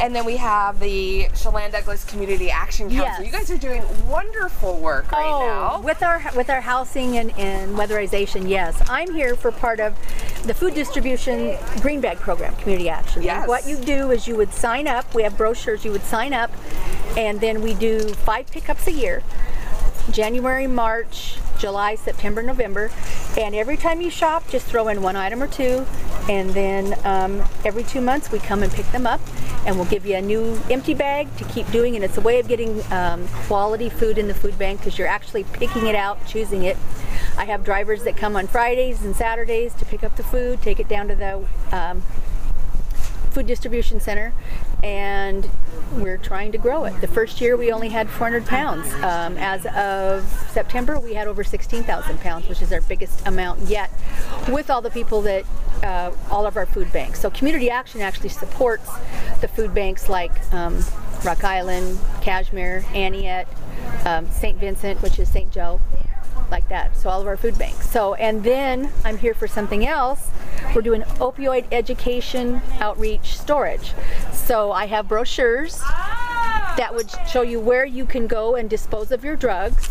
And then we have the Chelan Douglas Community Action Council. Yes. You guys are doing wonderful work right oh, now. with our with our housing and, and weatherization, yes. I'm here for part of the food distribution green bag program, community action. And Yes. what you do is you would sign up. We have brochures. You would sign up, and then we do five pickups a year. January, March, July, September, November, and every time you shop, just throw in one item or two, and then um, every two months we come and pick them up, and we'll give you a new empty bag to keep doing. And it's a way of getting um, quality food in the food bank because you're actually picking it out, choosing it. I have drivers that come on Fridays and Saturdays to pick up the food, take it down to the um, food distribution center and we're trying to grow it. The first year we only had 400 pounds. Um, as of September, we had over 16,000 pounds, which is our biggest amount yet, with all the people that, uh, all of our food banks. So Community Action actually supports the food banks like um, Rock Island, Cashmere, Entiat, um, St. Vincent, which is St. Joe, like that. So all of our food banks. So and then I'm here for something else. We're doing opioid education outreach storage. So I have brochures that would show you where you can go and dispose of your drugs.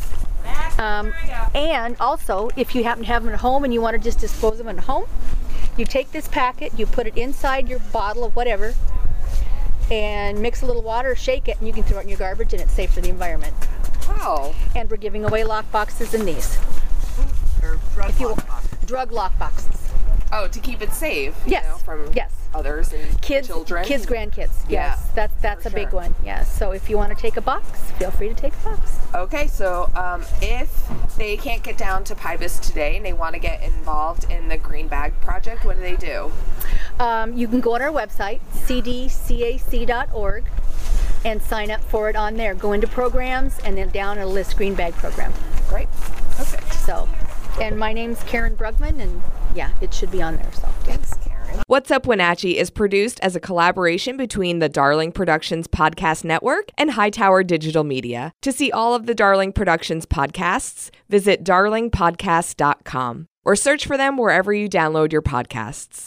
Um, and also, if you happen to have them at home and you want to just dispose of them at home, you take this packet, you put it inside your bottle of whatever, and mix a little water, shake it, and you can throw it in your garbage, and it's safe for the environment. Wow. And we're giving away lock boxes in these Or drug if you lock boxes. drug lock boxes. Oh, to keep it safe, you Yes. know, from Yes. others and Kids, children. kids, grandkids. Yeah, Yes, that's that's for a big one. Yes. So if you want to take a box, feel free to take a box. Okay, so um, if they can't get down to Pybus today and they want to get involved in the Green Bag Project, what do they do? Um, you can go on our website, cdcac.org, and sign up for it on there. Go into programs, and then down it'll list Green Bag Program. Great. Perfect. So, and my name's Karen Brugman, and yeah, it should be on there. So. Thanks, Karen. What's Up Wenatchee is produced as a collaboration between the Darling Productions Podcast Network and Hightower Digital Media. To see all of the Darling Productions podcasts, visit darlingpodcast.com or search for them wherever you download your podcasts.